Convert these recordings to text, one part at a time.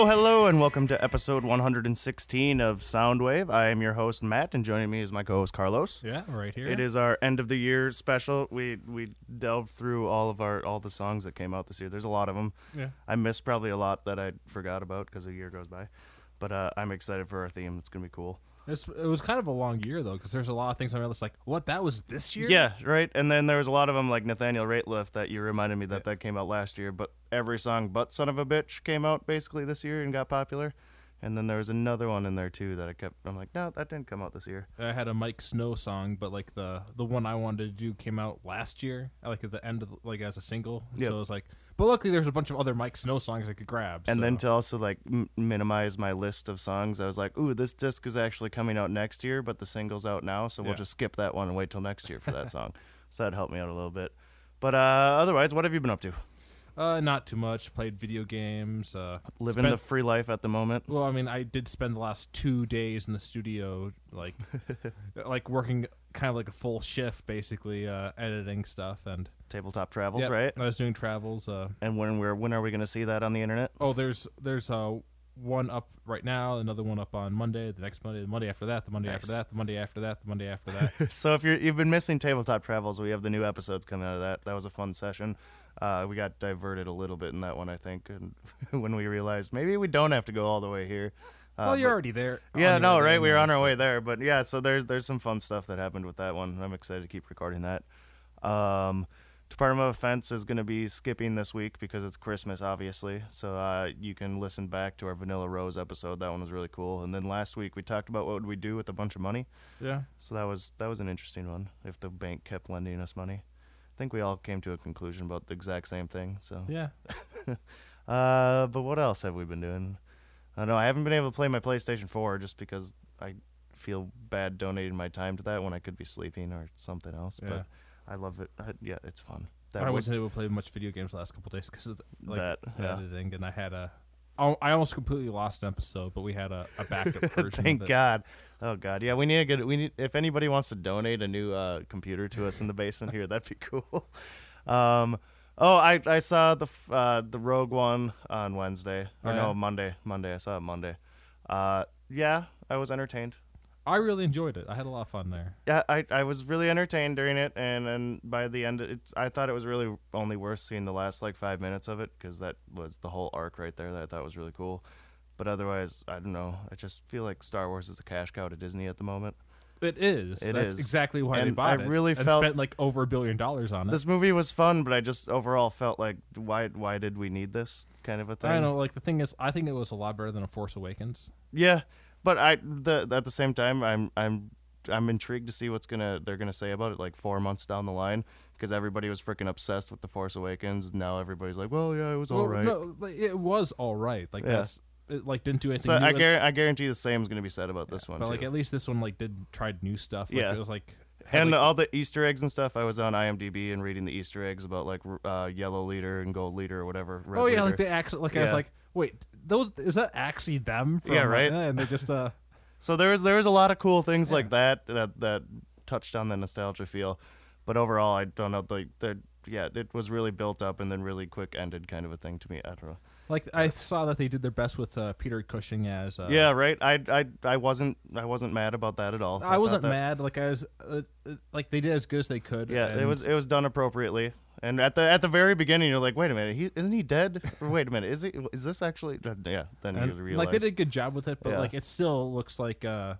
Hello, hello, and welcome to episode 116 of Soundwave. I am your host Matt, and joining me is my co-host Carlos. Yeah, right here. It is our end of the year special. We we delved through all of our all the songs that came out this year. There's a lot of them. Yeah. I missed probably a lot that I forgot about because a year goes by, but uh, I'm excited for our theme. It's gonna be cool. It's, it was kind of a long year though, because there's a lot of things on my list. Like, what? That was this year? Yeah, right. And then there was a lot of them like Nathaniel Rateliff that you reminded me that that came out last year. But every song but "Son of a Bitch" came out basically this year and got popular. And then there was another one in there too that I kept. I'm like, no, that didn't come out this year. I had a Miike Snow song, but like the the one I wanted to do came out last year, like at the end of like as a single. Yep. So it was like, but luckily there's a bunch of other Miike Snow songs I could grab. And so. then to also like m- minimize my list of songs, I was like, ooh, this disc is actually coming out next year, but the single's out now, so we'll Yeah. just skip that one and wait till next year for that song. So that helped me out a little bit. But uh, otherwise, what have you been up to? Uh, not too much. Played video games. Uh, Living spent- the free life at the moment. Well, I mean, I did spend the last two days in the studio, like, like working kind of like a full shift, basically, uh, editing stuff and Tabletop travels, Yep, right? I was doing travels. Uh, And when we're when are we going to see that on the internet? Oh, there's there's uh one up right now, another one up on Monday, the next Monday, the Monday after that, the Monday after that, the Monday after that, the Monday after that. so if you're you've been missing tabletop travels, we have the new episodes coming out of that. That was a fun session. Uh, we got diverted a little bit in that one, I think, and when we realized maybe we don't have to go all the way here. Uh, well, you're but- already there. Yeah, no, right? We were on our way there, but yeah. So there's there's some fun stuff that happened with that one. I'm excited to keep recording that. Um, Department of Offense is going to be skipping this week because it's Christmas, obviously. So uh, you can listen back to our Vanilla Rose episode. That one was really cool. And then last week we talked about what would we do with a bunch of money. Yeah. So that was that was an interesting one. If the bank kept lending us money, think we all came to a conclusion about the exact same thing. So, Yeah. uh, but what else have we been doing? I don't know. I haven't been able to play my PlayStation 4 just because I feel bad donating my time to that when I could be sleeping or something else. Yeah. But I love it. I, yeah, it's fun. That I wasn't able to play much video games the last couple days because of the, like, That, yeah. editing, and I had a. I almost completely lost an episode, but we had a, a backup version. Thank. God. Oh God. Yeah, we need a good. We need. If anybody wants to donate a new uh, computer to us in the basement here, that'd be cool. Um. Oh, I I saw the uh, the Rogue One on Wednesday. Or Oh, no, yeah? Monday. Monday. I saw it Monday. Uh. Yeah, I was entertained. I really enjoyed it. I had a lot of fun there. Yeah, I, I was really entertained during it, and then by the end, it's I thought it was really only worth seeing the last like five minutes of it because that was the whole arc right there that I thought was really cool. But otherwise, I don't know. I just feel like Star Wars is a cash cow to Disney at the moment. It is. It That's is. exactly why they And bought I it. really and felt- spent like over a billion dollars on it. This movie was fun, but I just overall felt like why why did we need this kind of a thing? I don't know. Like the thing is, I think it was a lot better than a Force Awakens. Yeah, but I the at the same time I'm I'm I'm intrigued to see what's gonna they're gonna say about it like four months down the line because everybody was freaking obsessed with the Force Awakens. Now everybody's like, well, yeah, it was all Well, right. No, like, it was all right. Like Yeah. that's it, like didn't do anything. so I, guar- I guarantee the same is gonna be said about this one but too. like at least this one like did tried new stuff. Like, Yeah. it was like and like, all the Easter eggs and stuff. I was on IMDb and reading the Easter eggs about like uh, yellow leader and gold leader or whatever. oh yeah, leader. like the actually like I was like, wait, those is that actually them? From, Yeah, right. eh, and they just uh So there was there was a lot of cool things Yeah. like that that that touched on the nostalgia feel, but overall I don't know like the yeah it was really built up and then really quick ended kind of a thing to me. I don't know. like I saw that they did their best with uh, Peter Cushing as uh, yeah, right. I I I wasn't I wasn't mad about that at all. I thought wasn't mad. Like I was, uh, uh, like they did as good as they could. Yeah, it was it was done appropriately. And at the at the very beginning, you're like, wait a minute, he isn't he dead? Or wait a minute, is he? Is this actually? Yeah. Then and, you realize. like they did a good job with it, but Yeah. like it still looks like uh,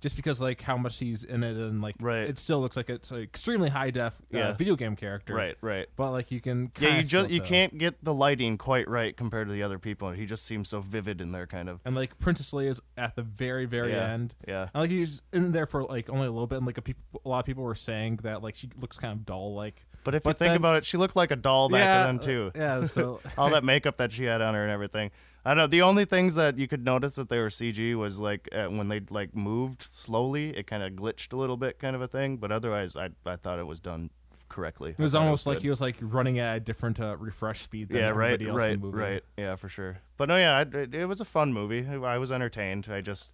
just because like how much he's in it and like Right. it still looks like it's an extremely high def uh, Yeah. video game character. Right, right. But like you can Yeah, you just you tell. can't get the lighting quite right compared to the other people. And he just seems so vivid in there, kind of. And like Princess Leia is at the very very Yeah, end. yeah. And like he's in there for like only a little bit, and like a, peop- a lot of people were saying that like she looks kind of dull. Like But if you think then- about it, she looked like a doll back yeah, then too. Yeah. So All that makeup that she had on her and everything. I don't know. The only things that you could notice that they were CG was like uh, when they like moved slowly, it kind of glitched a little bit, kind of a thing. But otherwise, I I thought it was done correctly. it was I thought almost like good. he was like running at a different uh, refresh speed. Than yeah, right, everybody else in right, the movie. right. Yeah, for sure. But no, yeah, I, it, it was a fun movie. I was entertained. I just,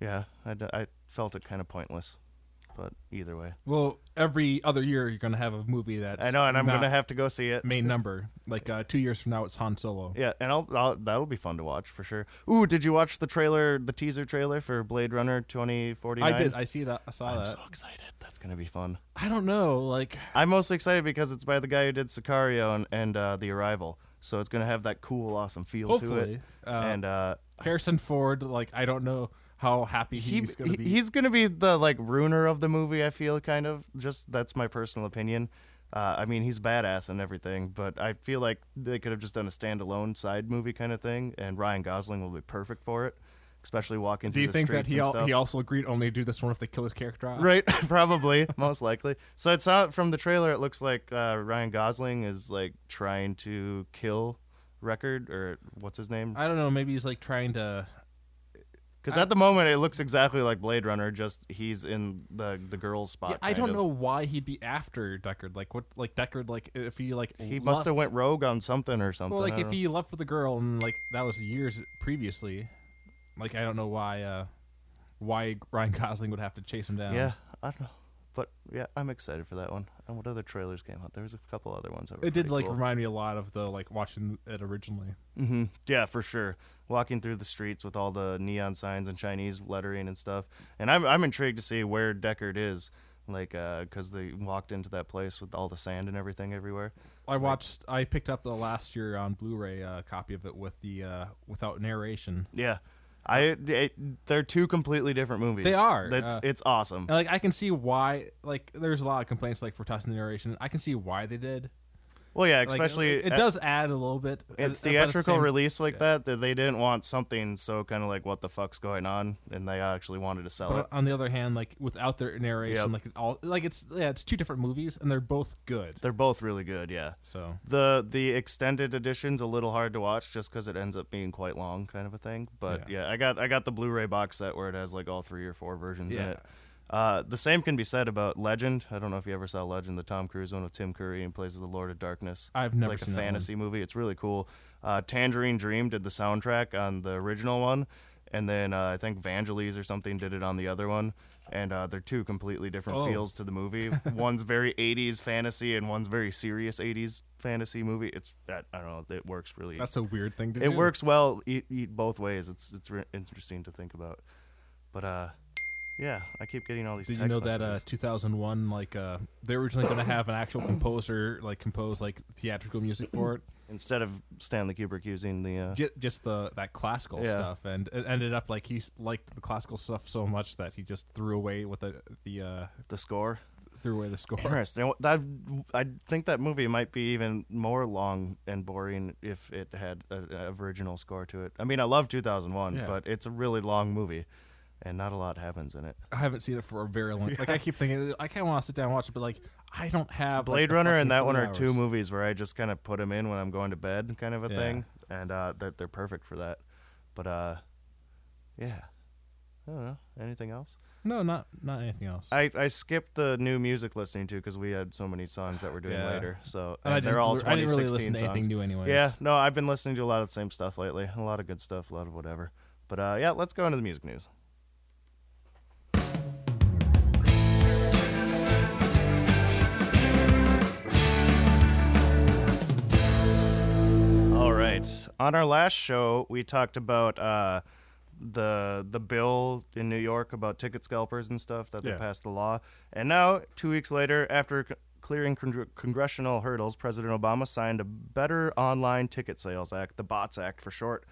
yeah, I, I felt it kind of pointless. But either way, Well, every other year you're gonna have a movie that's I know, and I'm gonna have to go see it. main number. Like uh, two years from now, it's Han Solo. Yeah, and I'll, I'll that'll be fun to watch for sure. Ooh, did you watch the trailer, the teaser trailer for Blade Runner 2049? I did. I see that. I saw I'm that. so excited. That's gonna be fun. I don't know. Like I'm mostly excited because it's by the guy who did Sicario and, and uh, The Arrival, so it's gonna have that cool, awesome feel to it. uh, and uh, Harrison Ford. Like I don't know how happy he, he's gonna be. he's gonna be the like ruiner of the movie. I feel kind of just that's my personal opinion. Uh, I mean, he's badass and everything, but I feel like they could have just done a standalone side movie kind of thing, and Ryan Gosling will be perfect for it, especially walking do through the streets. Do you think that he al- he also agreed only to do this one if they kill his character off? Right, probably, most likely. So it's out from the trailer. It looks like uh, Ryan Gosling is like trying to kill Record or what's his name? I don't know. Maybe he's like trying to. Because at the moment it looks exactly like Blade Runner, just he's in the the girl's spot. Yeah, I kind don't of. know why he'd be after Deckard. Like what? Like Deckard. Like if he like He must have went rogue on something or something. Well, like I if don't he left for the girl and like that was years previously, like I don't know why uh why Ryan Gosling would have to chase him down. yeah, I don't know. But yeah, I'm excited for that one. And what other trailers came out? There was a couple other ones that were It did like cool. remind me a lot of the like watching it originally. hmm Yeah, for sure. Walking through the streets with all the neon signs and Chinese lettering and stuff, and I'm I'm intrigued to see where Deckard is, like, because they walked into that place with all the sand and everything everywhere. I watched. I picked up the last year on Blu-ray uh, copy of it with the uh, without narration. Yeah, I it, they're two completely different movies. They are, That's uh, it's awesome. And, like I can see why. Like there's a lot of complaints like for tossing the narration. I can see why they did. Well, yeah, Like, especially it, it does add a little bit. uh, in but the theatrical same- release like that, that they didn't want something so kind of like what the fuck's going on, and they actually wanted to sell it. On the other hand, like without their narration, Yep. like it all like it's yeah, it's two different movies and they're both good. They're both really good, yeah. So The the extended edition's a little hard to watch just because it ends up being quite long, kind of a thing. But Yeah. yeah. I got I got the Blu-ray box set where it has like all three or four versions in it. Uh, the same can be said about Legend. I don't know if you ever saw Legend, the Tom Cruise one with Tim Curry and plays the Lord of Darkness. I've it's never like seen a that one. fantasy movie. It's really cool. Uh, Tangerine Dream did the soundtrack on the original one, and then uh, I think Vangelis or something did it on the other one. And uh, they're two completely different Oh. feels to the movie. one's very 80s fantasy, and one's very serious 80s fantasy movie. It's that I don't know. It works really. that's a weird thing to it do. It works well e- e- both ways. It's it's re- interesting to think about. But uh, yeah, I keep getting all these. Did you know that uh, 2001, like uh, they were originally going to have an actual composer like compose like theatrical music for it, instead of Stanley Kubrick using the uh, J- just the that classical Yeah. stuff, and it ended up like he liked the classical stuff so much that he just threw away with the the uh, the score. threw away the score. Interesting. That I think that movie might be even more long and boring if it had a original score to it. I mean, I love 2001, Yeah. but it's a really long movie, and not a lot happens in it. I haven't seen it for a very long. Like I keep thinking, I kind of want to sit down and watch it, but like I don't have like, Blade the Runner fucking and that three one are two hours. movies where I just kind of put them in when I'm going to bed, kind of a Yeah. thing, and uh, they're, they're perfect for that. But uh, yeah, I don't know. Anything else? No, not not anything else. I, I skipped the new music listening to because we had so many songs that we're doing Yeah. later. So and I and they're all I didn't really 2016 listen to anything songs. new anyways. Yeah, no, I've been listening to a lot of the same stuff lately. A lot of good stuff, a lot of whatever. But uh, yeah, let's go into the music news. Right. On our last show, we talked about uh, the the bill in New York about ticket scalpers and stuff that Yeah. they passed the law. And now, two weeks later, after c- clearing con- congressional hurdles, President Obama signed a Better Online Ticket Sales Act, the BOTS Act for short.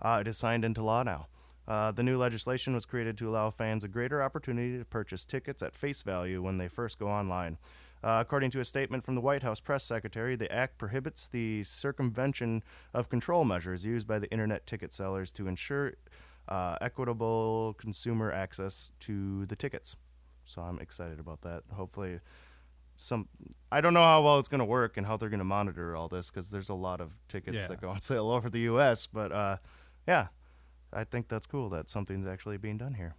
Uh, it is signed into law now. Uh, the new legislation was created to allow fans a greater opportunity to purchase tickets at face value when they first go online. Uh, according to a statement from the White House press secretary, the act prohibits the circumvention of control measures used by the internet ticket sellers to ensure uh, equitable consumer access to the tickets. So I'm excited about that. Hopefully, some I don't know how well it's going to work and how they're going to monitor all this because there's a lot of tickets Yeah. that go on sale all over the U.S. But uh, yeah, I think that's cool that something's actually being done here.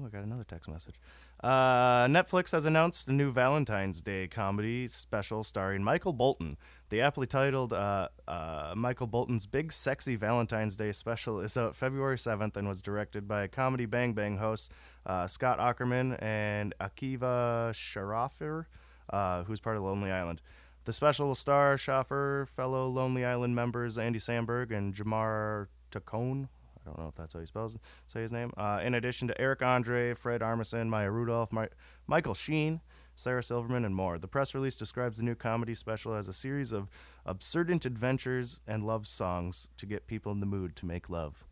Oh, I got another text message. Uh, Netflix has announced a new Valentine's Day comedy special starring Michael Bolton. The aptly titled uh, uh, Michael Bolton's Big Sexy Valentine's Day special is out February 7th and was directed by comedy Bang Bang hosts uh, Scott Aukerman and Akiva Schaffer, uh, who's part of Lonely Island. The special will star Schaffer, fellow Lonely Island members Andy Samberg and Jamar Taccone. I don't know if that's how he spells say his name. Uh, in addition to Eric Andre, Fred Armisen, Maya Rudolph, Mi- Michael Sheen, Sarah Silverman, and more. The press release describes the new comedy special as a series of absurdant adventures and love songs to get people in the mood to make love.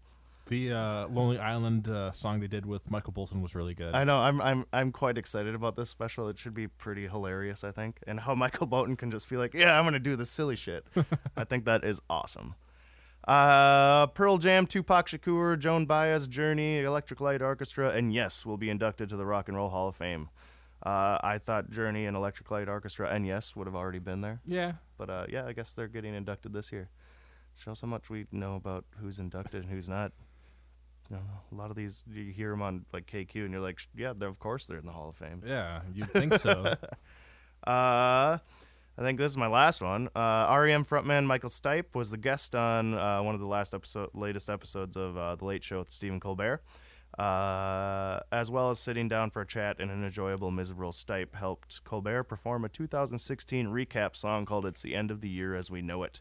The uh, Lonely Island uh, song they did with Michael Bolton was really good. I know. I'm I'm I'm quite excited about this special. It should be pretty hilarious, I think. And how Michael Bolton can just feel like, yeah, I'm gonna do this silly shit. I think that is awesome. Uh, Pearl Jam, Tupac Shakur, Joan Baez, Journey, Electric Light Orchestra, and Yes will be inducted to the Rock and Roll Hall of Fame. Uh, I thought Journey and Electric Light Orchestra and Yes would have already been there, yeah, but uh, yeah, I guess they're getting inducted this year. Shows how much we know about who's inducted and who's not. You know, a lot of these you hear them on like KQ, and you're like, yeah, of course they're in the Hall of Fame. yeah, you'd think so. Uh, I think this is my last one. Uh, REM frontman Michael Stipe was the guest on uh, one of the last episode, latest episodes of uh, The Late Show with Stephen Colbert. Uh, as well as sitting down for a chat and an enjoyable, miserable Stipe helped Colbert perform a 2016 recap song called "It's the End of the Year as We Know It,"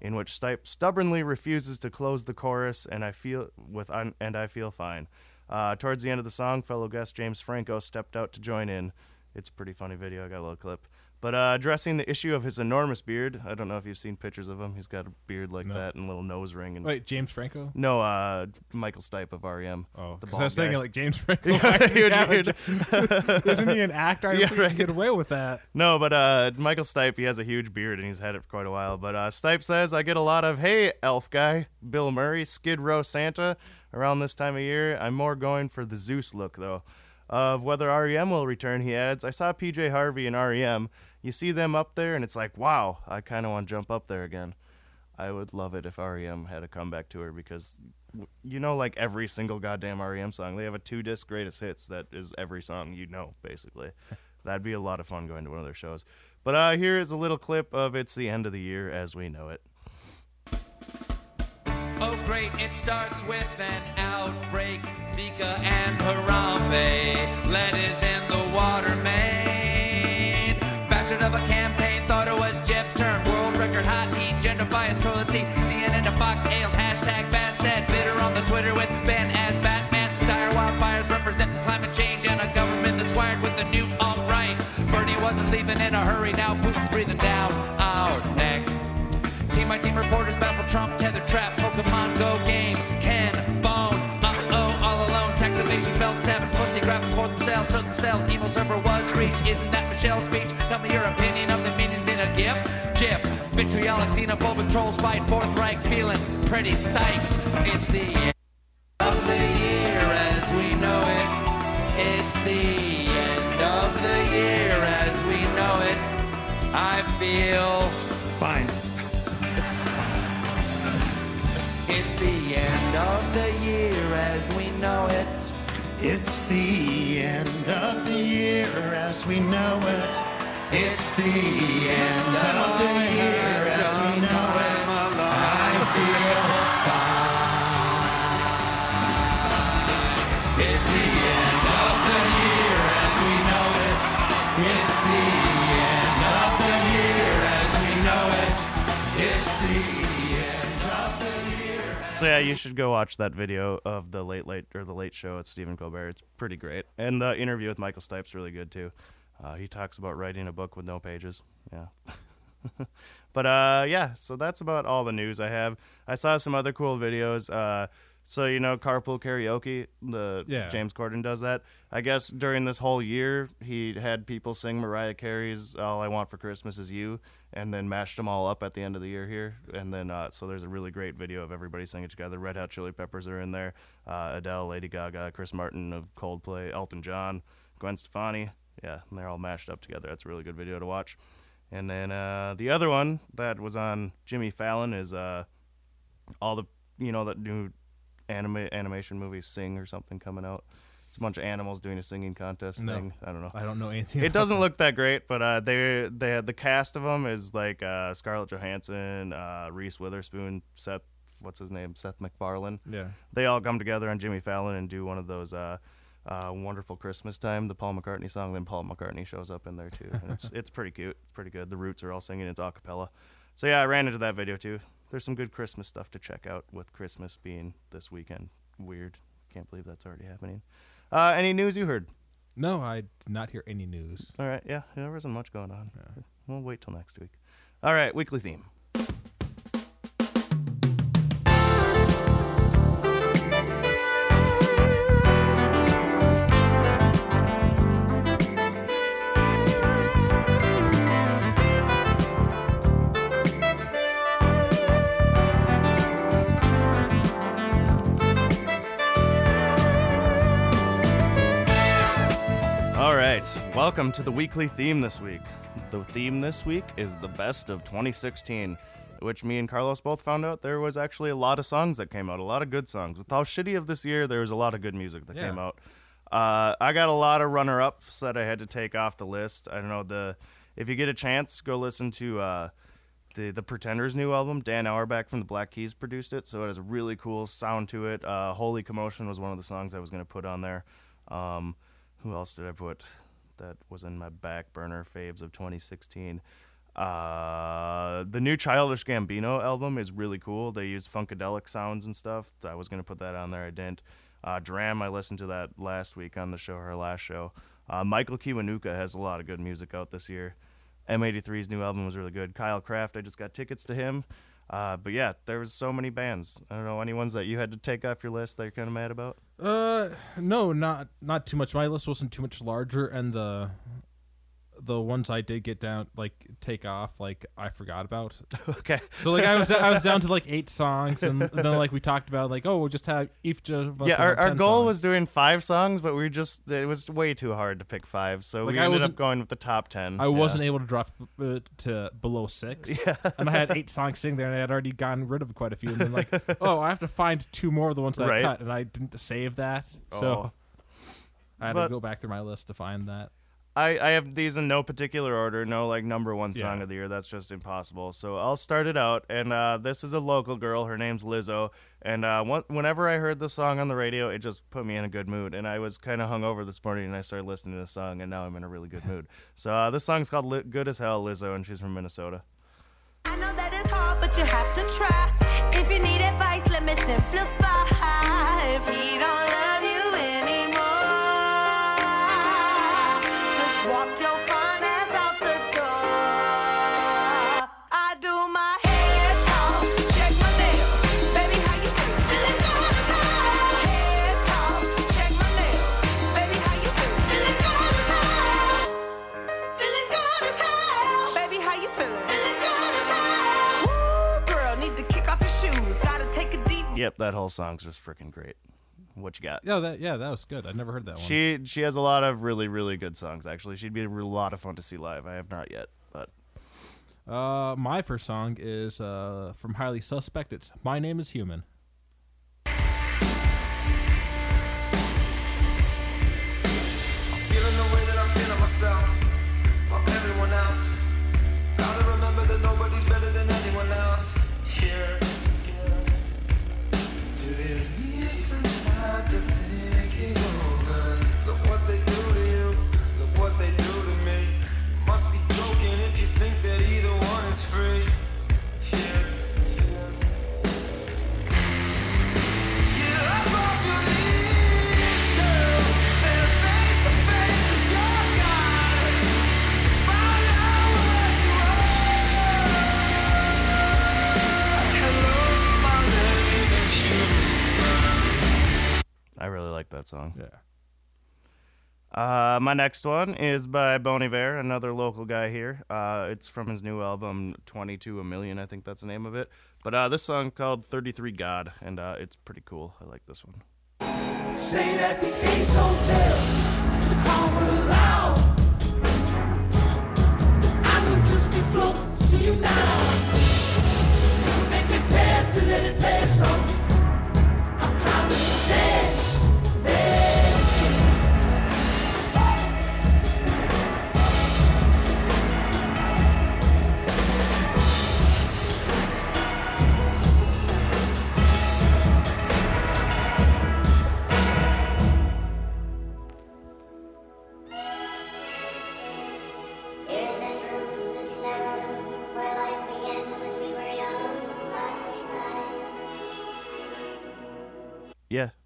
in which Stipe stubbornly refuses to close the chorus, and I feel with and I feel fine. Uh, towards the end of the song, fellow guest James Franco stepped out to join in. It's a pretty funny video. I got a little clip. But uh, addressing the issue of his enormous beard, I don't know if you've seen pictures of him. He's got a beard like No. that and a little nose ring. And Wait, James Franco? no, uh, Michael Stipe of REM. Oh, the 'cause bald I was thinking like James Franco. Yeah, Why does he dude, have a Isn't he an actor? I Yeah, don't think he right. can get away with that. No, but uh, Michael Stipe, he has a huge beard and he's had it for quite a while. But uh, Stipe says, I get a lot of, hey, elf guy, Bill Murray, Skid Row Santa around this time of year. I'm more going for the Zeus look, though. Of whether REM will return, he adds, I saw PJ Harvey and REM. You see them up there, and it's like, wow, I kind of want to jump up there again. I would love it if REM had a comeback tour because, you know, like every single goddamn REM song, they have a two disc greatest hits that is every song you know, basically. That'd be a lot of fun going to one of their shows. But uh, here is a little clip of It's the End of the Year as We Know It. Oh great, it starts with an outbreak. Zika and Harambe. Lead is in the water main. Of a campaign, thought it was Jeb's turn. World record hot heat, gender bias toilet seat. CNN to Fox Ales, hashtag bad said. Bitter on the Twitter with Ben as Batman. Dire wildfires representing climate change and a government that's wired with the new alt-right. Bernie wasn't leaving in a hurry, now Putin's breathing down our neck. Team by team reporters baffle Trump, tether trap, Pokemon Go game, Ken, Bone, uh-oh, all alone, tax evasion, belt stabbing, pussy grabbing for themselves, hurt themselves, email server breached, isn't that Michelle's speech? Tell me your opinion of the meanings in a GIF, GIF, vitriolic, xenophobic trolls fight, Fourth Reich's feeling pretty psyched, it's the end of the year as we know it, it's the end of the year as we know it, I feel Fine. It's the end of the year as we know it. It's the end of the year as we know it. It's the end of the year So yeah, you should go watch that video of the late late or the late show with Stephen Colbert. It's pretty great, and the interview with Michael Stipe's really good too. Uh, he talks about writing a book with no pages. Yeah. but uh, yeah, so that's about all the news I have. I saw some other cool videos. Uh, so you know, carpool karaoke. The Yeah. James Corden does that. I guess during this whole year, he had people sing Mariah Carey's "All I Want for Christmas Is You," and then mashed them all up at the end of the year here. And then uh, so there's a really great video of everybody singing together. Red Hot Chili Peppers are in there. Uh, Adele, Lady Gaga, Chris Martin of Coldplay, Elton John, Gwen Stefani. Yeah, and they're all mashed up together. That's a really good video to watch. And then uh, the other one that was on Jimmy Fallon is uh, all the you know that new anime animation movie Sing or something coming out. It's a bunch of animals doing a singing contest No. thing. I don't know. I don't know anything. It doesn't that. look that great, but uh, they they had the cast of them is like uh, Scarlett Johansson, uh, Reese Witherspoon, Seth, what's his name, Seth MacFarlane. Yeah. They all come together on Jimmy Fallon and do one of those uh, uh, "Wonderful Christmas Time," the Paul McCartney song. Then Paul McCartney shows up in there too, and it's it's pretty cute. It's pretty good. The Roots are all singing. It's a cappella. So yeah, I ran into that video too. There's some good Christmas stuff to check out with Christmas being this weekend. Weird. Can't believe that's already happening. Uh, any news you heard? No, I did not hear any news. All right, yeah, there wasn't much going on. We'll wait till next week. All right, weekly theme. Welcome to the weekly theme this week. The theme this week is the best of 2016, which me and Carlos both found out there was actually a lot of songs that came out, a lot of good songs. With how shitty of this year, there was a lot of good music that Yeah. came out. Uh, I got a lot of runner-ups that I had to take off the list. I don't know the if you get a chance, go listen to uh, the the Pretenders' new album. Dan Auerbach from the Black Keys produced it, so it has a really cool sound to it. Uh, Holy Commotion was one of the songs I was going to put on there. Um, who else did I put that was in my back burner faves of 2016? Uh, the new Childish Gambino album is really cool. They use funkadelic sounds and stuff. I was gonna put that on there. I didn't. Uh, Dram, I listened to that last week on the show, her last show. Uh, Michael Kiwanuka has a lot of good music out this year. M83's new album was really good. Kyle Craft, I just got tickets to him. Uh, but yeah, there was so many bands. I don't know any ones that you had to take off your list that you're kind of mad about. Uh, no, not not too much. My list wasn't too much larger, and the the ones I did get down, like take off, like I forgot about. okay. So like I was I was down to like eight songs, and, then like we talked about like oh we'll just have each of us. Yeah, our, our goal songs. was doing five songs, but we just it was way too hard to pick five, so Like, we I ended up going with the top ten. I Yeah. wasn't able to drop uh, to below six, Yeah. and I had eight songs sitting there, and I had already gotten rid of quite a few. And then like, oh, I have to find two more of the ones that Right. I cut, and I didn't save that, so Oh. I had But- to go back through my list to find that. I, I have these in no particular order, no like number one song Yeah. of the year. That's just impossible. So I'll start it out, and uh, this is a local girl. Her name's Lizzo, and uh, one, whenever I heard the song on the radio, it just put me in a good mood. And I was kind of hungover this morning, and I started listening to the song, and now I'm in a really good mood. So uh, this song's called Li- "Good as Hell," Lizzo, and she's from Minnesota. I know that it's hard, but you have to try. If you need advice, let me simplify. If he don't Yep, that whole song's just freaking great. What you got? Yeah, that yeah, that was good. I never heard that one. She she has a lot of really really good songs. Actually, she'd be a real lot of fun to see live. I have not yet, but Uh, my first song is uh, from Highly Suspect. It's "My Name Is Human." Really like that song. Yeah. Uh, my next one is by Bon Iver, another local guy here. Uh, it's from his new album, 22 A Million, I think that's the name of it. But uh, this song called 33 God, and uh, it's pretty cool. I like this one. Stayed at the Ace Hotel. The call were loud. I would just be floating to you now. You make me pass to let it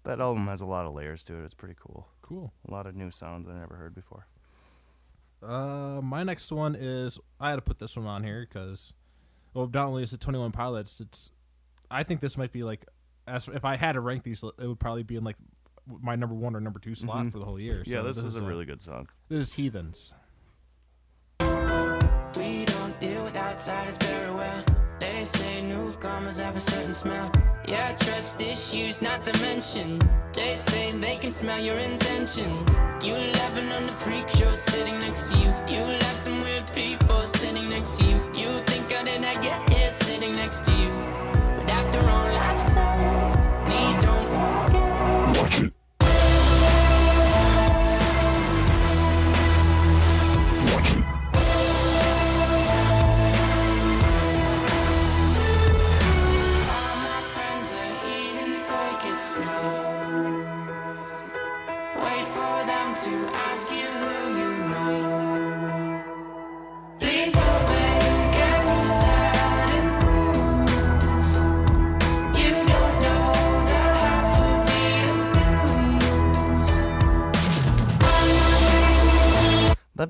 that album has a lot of layers to it. It's pretty cool. Cool. A lot of new sounds I never heard before. Uh, my next one is I had to put this one on here because, well, not only is it Twenty One Pilots, it's I think this might be like, as if I had to rank these, it would probably be in like my number one or number two slot Mhm. for the whole year. yeah, So this, is a uh, really good song. This is Heathens. They say newcomers have a certain smell. Yeah, trust issues not to mention. They say they can smell your intentions. You laughing on the freak show sitting next to you. You laugh some weird people sitting next to you.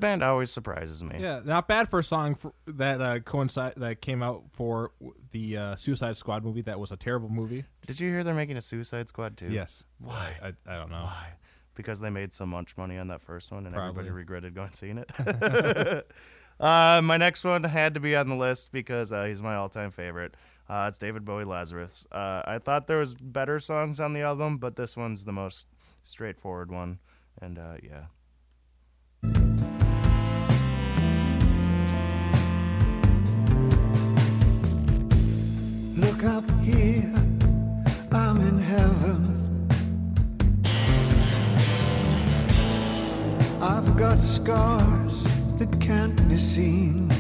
Band always surprises me. Yeah, not bad for a song for, that uh, coincide that came out for the uh, Suicide Squad movie. That was a terrible movie. Did you hear they're making a Suicide Squad too? Yes. Why? I, I don't know. Why? Because they made so much money on that first one, and everybody regretted going seeing it. uh, my next one had to be on the list because uh, he's my all-time favorite. Uh, it's David Bowie, Lazarus. Uh, I thought there was better songs on the album, but this one's the most straightforward one, and uh, yeah. Up here, I'm in heaven. I've got scars that can't be seen.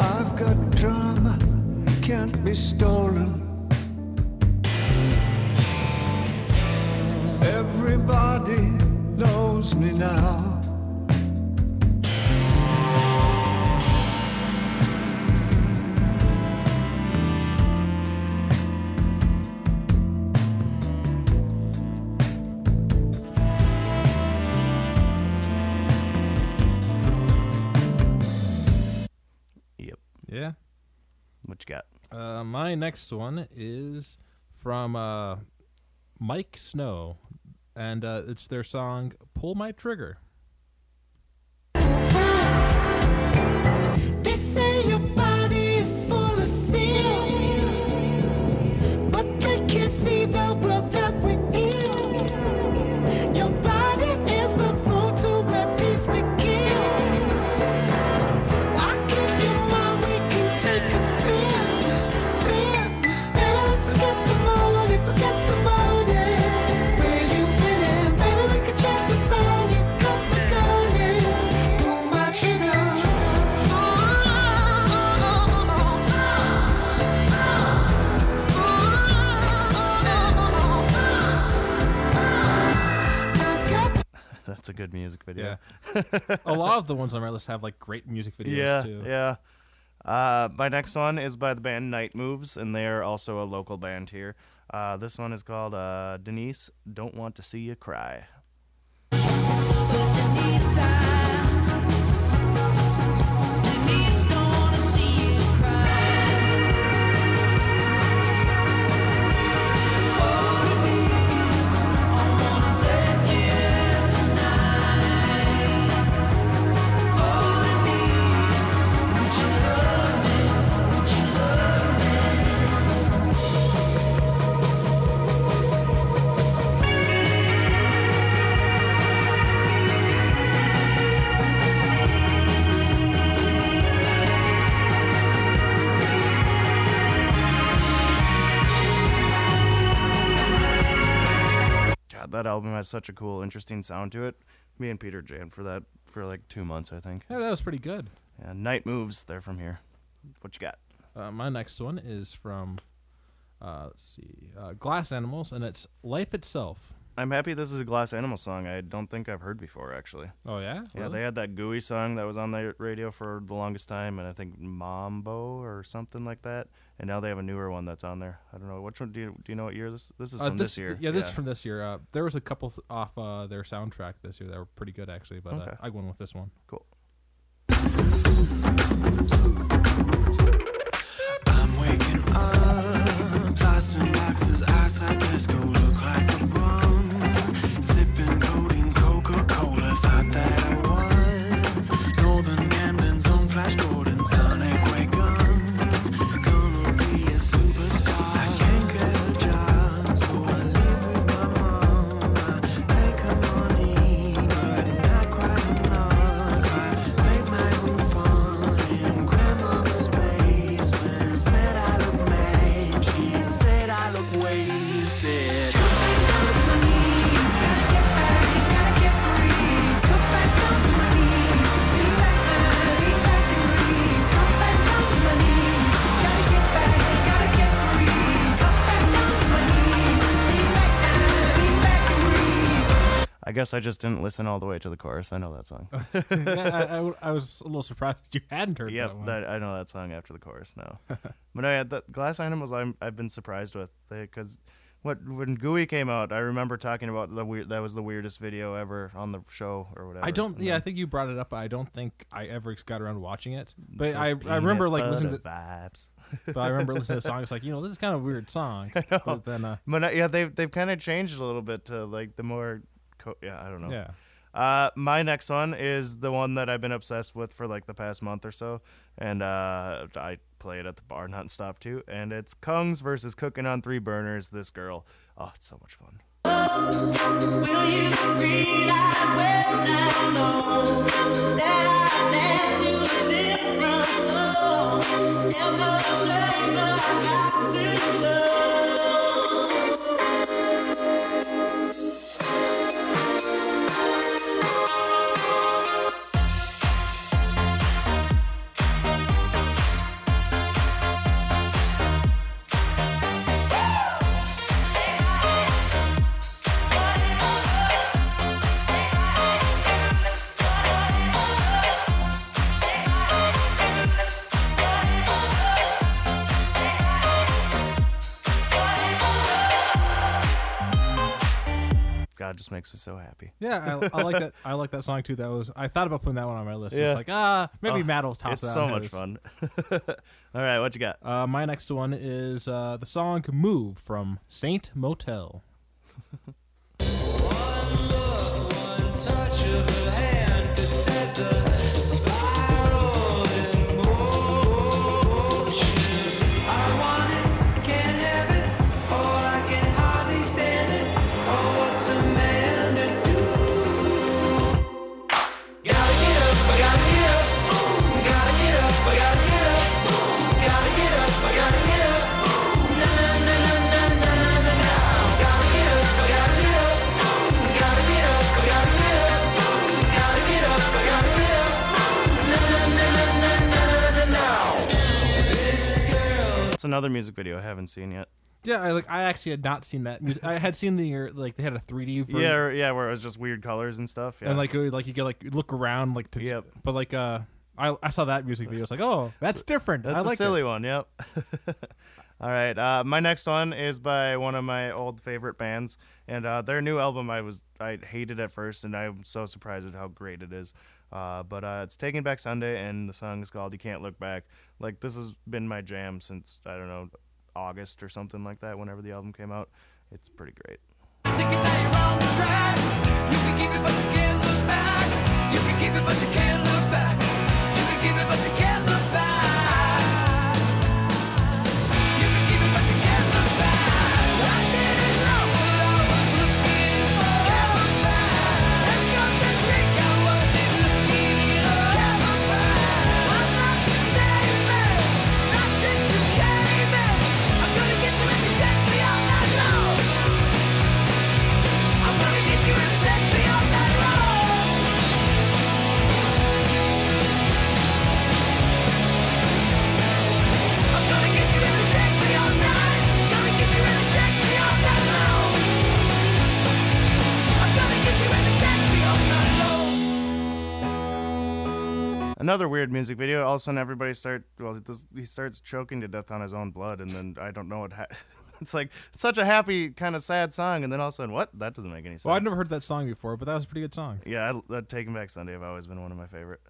I've got drama, can't be stolen. Everybody knows me now. What you got? Uh, my next one is from uh, Miike Snow, and uh, it's their song "Pull My Trigger." They say your body is full of sin, but they can't see the world That's a good music video. Yeah. a lot of the ones on my list have like great music videos yeah, too. yeah. Uh, my next one is by the band Night Moves, and they are also a local band here. Uh, this one is called uh, Denise. Don't want to see you cry. Has such a cool, interesting sound to it. Me and Peter jammed for that for like two months, I think. Yeah, that was pretty good. Yeah, Night Moves, they're from here. What you got? Uh, my next one is from, uh, let's see, uh, Glass Animals, and it's Life Itself. I'm happy this is a Glass Animal song. I don't think I've heard before actually. Oh yeah. Yeah, Really? they had that gooey song that was on the radio for the longest time, and I think Mambo or something like that. And now they have a newer one that's on there. I don't know which one. Do you do you know what year this? This is Uh, from this, year. Yeah, this is from this year. Uh, there was a couple th- off uh, their soundtrack this year that were pretty good actually, but Okay. uh, I went with this one. cool. I'm waking up. Plastic boxes outside disco guess I just didn't listen all the way to the chorus. I know that song. yeah, I, I I was a little surprised that you hadn't heard yep, that one. that, I know that song after the chorus now. but no, yeah, the Glass Animals I'm, I've been surprised with because what when Gooey came out, I remember talking about the weird that was the weirdest video ever on the show or whatever. I don't. Yeah, I think you brought it up. but I don't think I ever got around watching it. But I, I remember like listening to. vibes. But I remember listening to the song. It's like you know this is kind of a weird song. But then uh, But uh, yeah, they've they've kind of changed a little bit to like the more, co- yeah, I don't know. yeah. Uh, my next one is the one that I've been obsessed with for like the past month or so, and uh, I play it at the bar nonstop too. And it's Kungs versus Cooking on Three Burners. This girl, oh, it's so much fun. God, it just makes me so happy. Yeah, I, I like that. I like that song too. That was I thought about putting that one on my list. Yeah. It's like ah, maybe Oh, Matt will toss It's that so on much fun. All right, what you got? Uh, my next one is uh, the song "Move" from Saint Motel. another music video I haven't seen yet. Yeah, I like. I actually had not seen that music. I had seen the like they had a 3D version. Yeah, yeah, where it was just weird colors and stuff. Yeah. and like it would, like you could like look around like to. Yep. But like uh, I I saw that music video. It's like oh that's different. That's I like a silly it. one. Yep. All right. Uh, my next one is by one of my old favorite bands, and uh, their new album I was I hated at first, and I'm so surprised at how great it is. Uh, but uh, it's Taking Back Sunday, and the song is called "You Can't Look Back." Like this has been my jam since I don't know August or something like that. Whenever the album came out, it's pretty great. You can keep it, but you can't look back. You can keep it, but you can't look Another weird music video. All of a sudden, everybody start well. This, he starts choking to death on his own blood, and then I don't know what. Ha- it's like it's such a happy kind of sad song, and then all of a sudden, what? That doesn't make any sense. Well, I've never heard that song before, but that was a pretty good song. Yeah, I, that Taking Back Sunday have always been one of my favorite.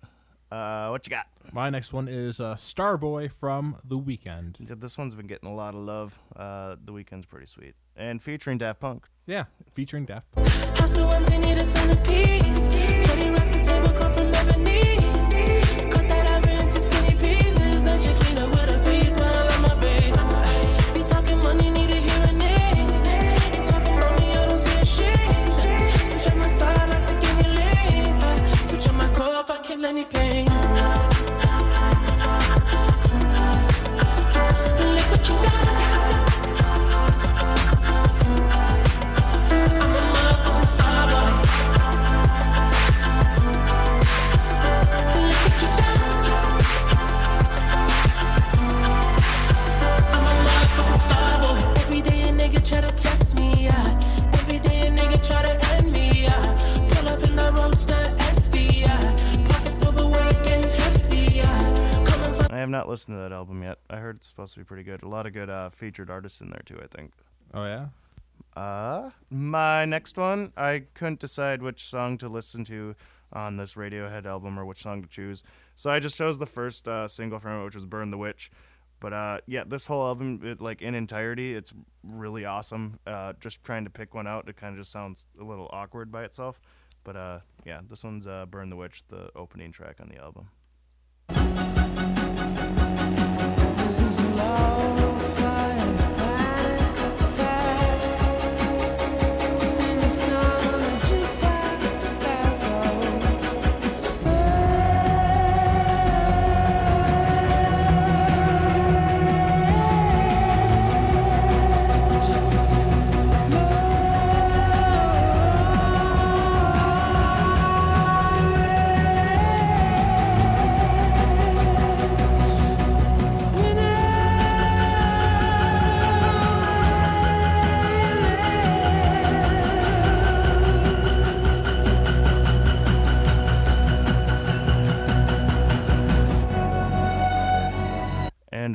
Uh, what you got? My next one is uh, Starboy from The Weeknd. Yeah, This one's been getting a lot of love. Uh, the Weeknd's pretty sweet, and featuring Daft Punk. Yeah, featuring Daft Punk. Not listened to that album yet. I heard it's supposed to be pretty good. A lot of good uh, featured artists in there too. I think. Oh yeah. Uh, my next one, I couldn't decide which song to listen to on this Radiohead album or which song to choose. So I just chose the first uh, single from it, which was "Burn the Witch." But uh, yeah, this whole album, it, like in entirety, it's really awesome. Uh, just trying to pick one out, it kind of just sounds a little awkward by itself. But uh, yeah, this one's uh, "Burn the Witch," the opening track on the album. And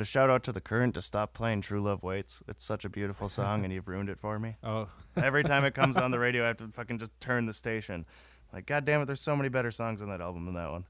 shout out to the current to stop playing True Love Waits. It's such a beautiful song, and you've ruined it for me. Oh, Every time it comes on the radio, I have to fucking just turn the station. Like, god damn it, there's so many better songs on that album than that one.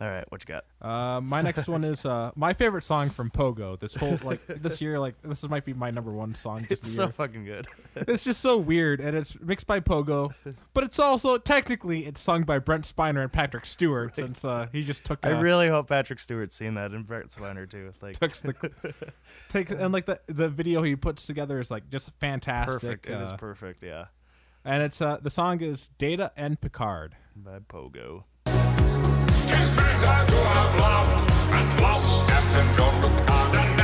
All right, what you got? uh, my next one is uh, my favorite song from Pogo. This whole like this year, like this might be my number one song. Just It's the so year. fucking good. it's just so weird, and it's mixed by Pogo, but it's also technically it's sung by Brent Spiner and Patrick Stewart, since uh, he just took. I uh, really hope Patrick Stewart's seen that and Brent Spiner too. Like, took the takes and like the the video he puts together is like just fantastic. perfect. It is uh, perfect. Yeah, and it's uh the song is Data and Picard. by Pogo. Have loved and lost. Captain Jean-Luc Picard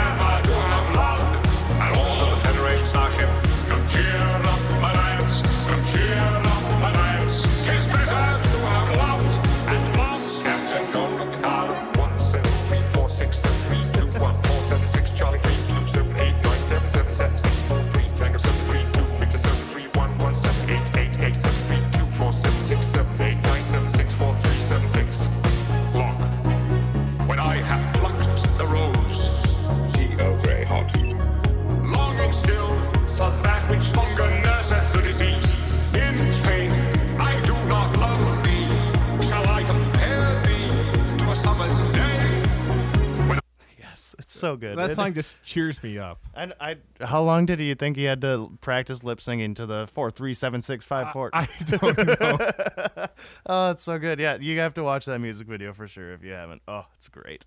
it's so good. That song just cheers me up. I, I, how long did you think he had to practice lip singing to the four three seven six five four? I don't know. Oh, it's so good. Yeah, you have to watch that music video for sure if you haven't. Oh, it's great.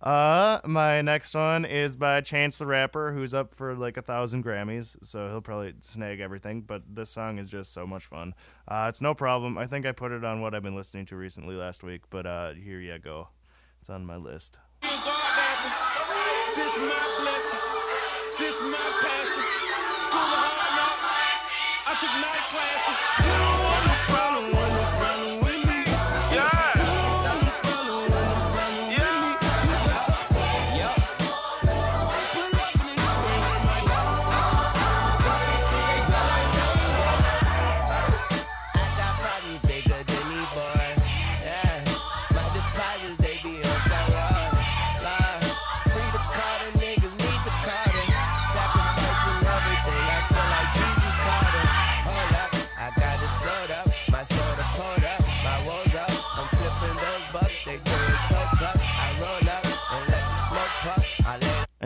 Uh, my next one is by Chance the Rapper, who's up for like a thousand Grammys, so he'll probably snag everything. But this song is just so much fun. Uh, it's no problem. I think I put it on what I've been listening to recently last week, but uh, here you go. It's on my list. This my blessing. This my passion. School of hard knocks. I took night classes.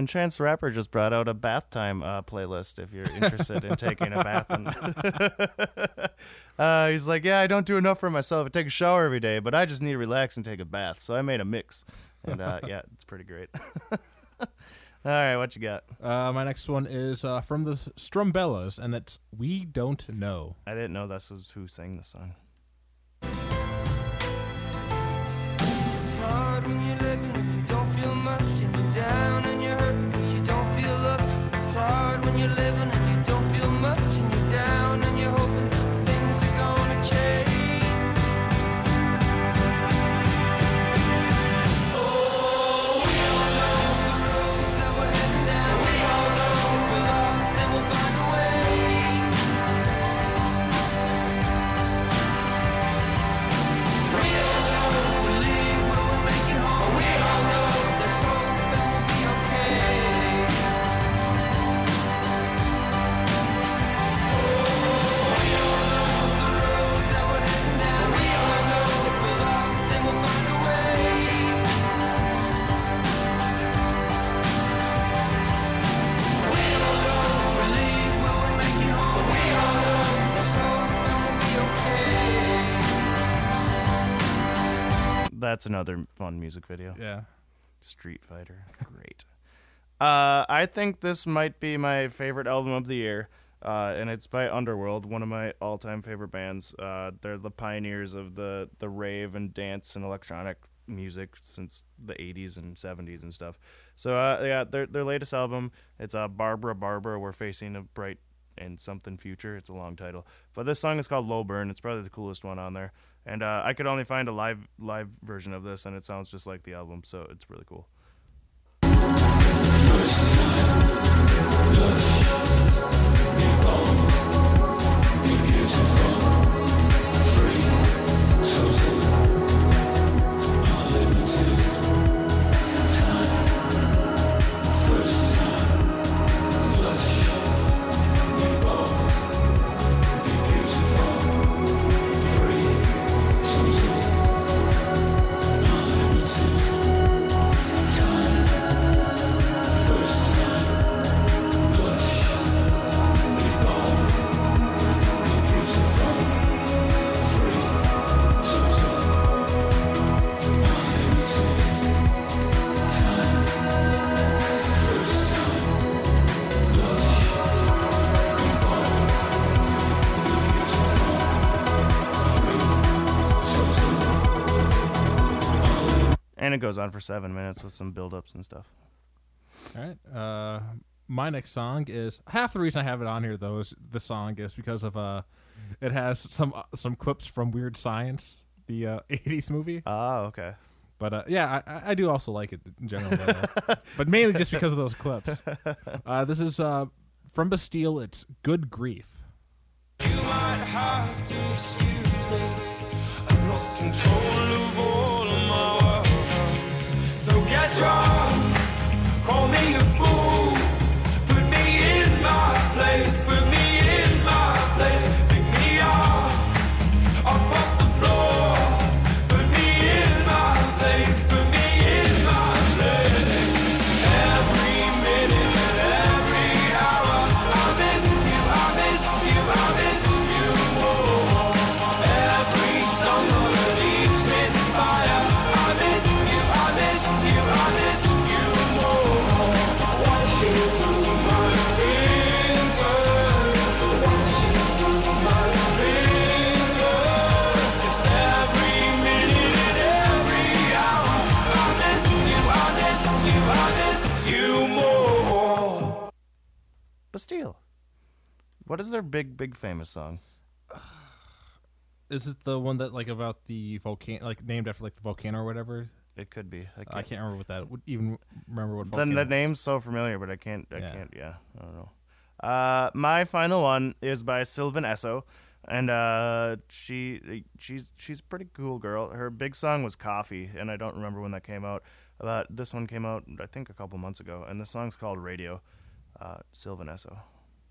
And Chance the Rapper just brought out a bath time uh, playlist if you're interested in taking a bath. And uh, he's like, Yeah, I don't do enough for myself. I take a shower every day, but I just need to relax and take a bath. So I made a mix. And uh, yeah, it's pretty great. All right, what you got? Uh, my next one is uh, from the Strumbellas, and it's "We Don't Know." I didn't know this was who sang the song. That's another fun music video. Yeah. Street Fighter. Great. uh, I think this might be my favorite album of the year. Uh, and it's by Underworld, one of my all-time favorite bands. Uh, they're the pioneers of the, the rave and dance and electronic music since the 80s and 70s and stuff. So uh, yeah, their their latest album, it's uh, Barbara Barbara. We're facing a bright and something future. It's a long title, but this song is called Low Burn. It's probably the coolest one on there. And uh, I could only find a live live version of this, and it sounds just like the album, so it's really cool. Goes on for seven minutes with some build-ups and stuff. All right. Uh, my next song is half the reason I have it on here though is the song is because of uh, it has some uh, some clips from Weird Science, the uh, '80s movie. Oh, okay. But uh, yeah, I, I- I do also like it in general, but, uh, but mainly just because of those clips. Uh, this is uh, from Bastille. It's "Good Grief." You might have to excuse me. I've lost control of all What is their big, big famous song? Is it the one that like about the volcano, like named after like the volcano or whatever? It could be. I can't, I can't remember what that. Would even remember what. Then the name's so familiar, but I can't. I Yeah. can't. Yeah, I don't know. Uh, my final one is by Sylvan Esso, and uh, she she's she's a pretty cool girl. Her big song was Coffee, and I don't remember when that came out. But this one came out, I think, a couple months ago, and the song's called Radio. Uh, Sylvan Esso.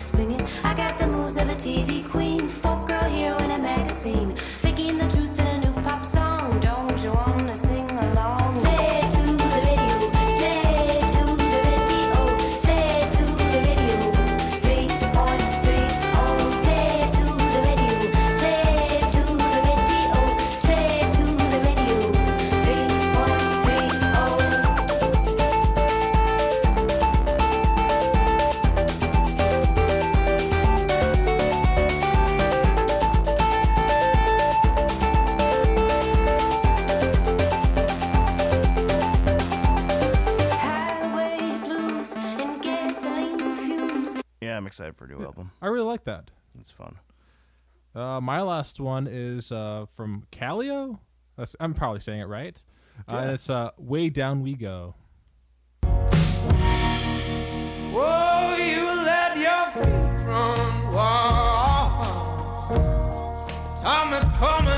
Singing, I got the moves of a TV queen, folk girl hero in a magazine. Excited for album. I really like that. It's fun. Uh, my last one is uh, from Kaleo. That's, I'm probably saying it right. Uh, Yeah. it's uh, "Way Down We Go." Whoa, you let your feet run wild. Thomas Comas,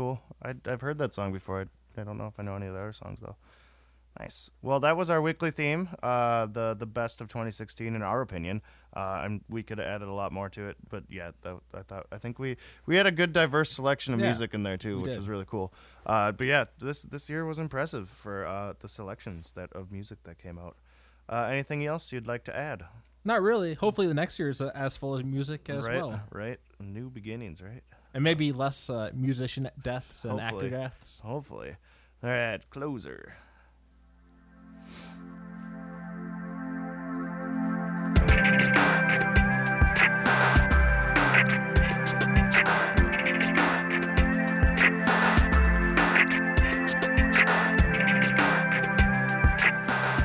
cool. I, I've heard that song before. I, I don't know if I know any of the other songs though. Nice. Well, that was our weekly theme. Uh, the the best of 2016 in our opinion. Uh, and we could have added a lot more to it, but yeah, that, I thought I think we we had a good diverse selection of Yeah, music in there too, which did. was really cool. Uh, but yeah, this this year was impressive for uh, the selections that of music that came out. Uh, anything else you'd like to add? Not really. Hopefully, the next year is uh, as full of music as right, well, right. New beginnings, right? And maybe less uh, musician deaths and actor deaths. Hopefully. All right, closer.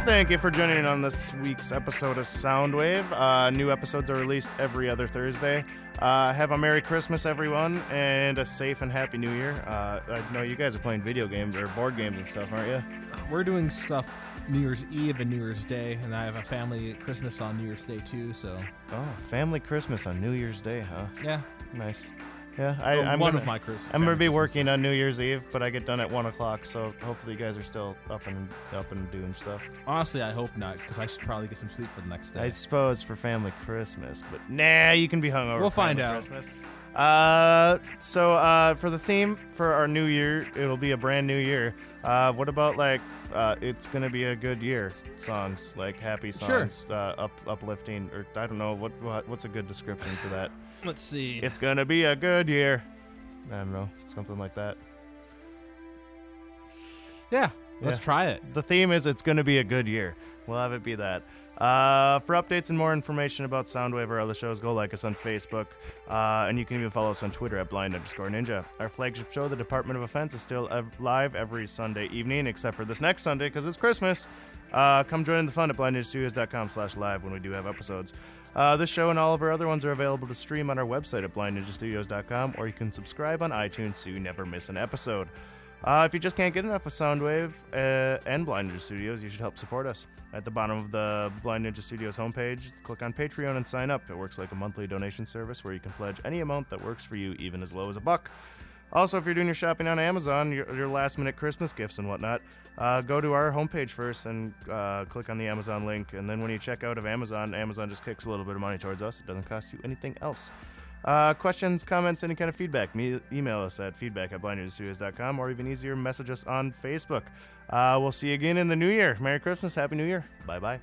Thank you for joining in on this week's episode of Soundwave. Uh, new episodes are released every other Thursday. Uh, have a Merry Christmas, everyone, and a safe and Happy New Year. Uh, I know you guys are playing video games or board games and stuff, aren't you? We're doing stuff New Year's Eve and New Year's Day, and I have a family Christmas on New Year's Day too. So Oh, family Christmas on New Year's Day, huh? yeah, Nice. Yeah, I, I'm one gonna, of my Chris- I'm gonna be working Christmases. on New Year's Eve, but I get done at one o'clock, so hopefully you guys are still up and up and doing stuff. honestly, I hope not because I should probably get some sleep for the next day. I suppose for family Christmas, but nah, you can be hungover. We'll find out. Christmas. Uh, so uh, for the theme for our new year, it'll be a brand new year. Uh, what about like uh, it's gonna be a good year songs, like happy Sure. songs, uh, up uplifting, or I don't know what, what what's a good description for that. Let's see. It's gonna be a good year. I don't know, something like that. yeah, let's Yeah. try it. The theme is it's going to be a good year. We'll have it be that. Uh, for updates and more information about Soundwave or other shows, go like us on Facebook. Uh, and you can even follow us on Twitter at blind underscore ninja. Our flagship show, The Department of Offense, is still ev- live every Sunday evening, except for this next Sunday because it's Christmas. Uh, come join in the fun at blindninjastudios.com slash live when we do have episodes. Uh, this show and all of our other ones are available to stream on our website at blindninjastudios.com, or you can subscribe on iTunes so you never miss an episode. Uh, if you just can't get enough of Soundwave uh, and Blind Ninja Studios, you should help support us. At the bottom of the Blind Ninja Studios homepage, click on Patreon and sign up. It works like a monthly donation service where you can pledge any amount that works for you, even as low as a buck. Also, if you're doing your shopping on Amazon, your, your last minute Christmas gifts and whatnot, uh, go to our homepage first and uh, click on the Amazon link. And then when you check out of Amazon, Amazon just kicks a little bit of money towards us. It doesn't cost you anything else. Uh, questions, comments, any kind of feedback, me- email us at feedback at blindninjastudios.com or even easier, message us on Facebook. Uh, we'll see you again in the new year. Merry Christmas, Happy New Year. Bye bye.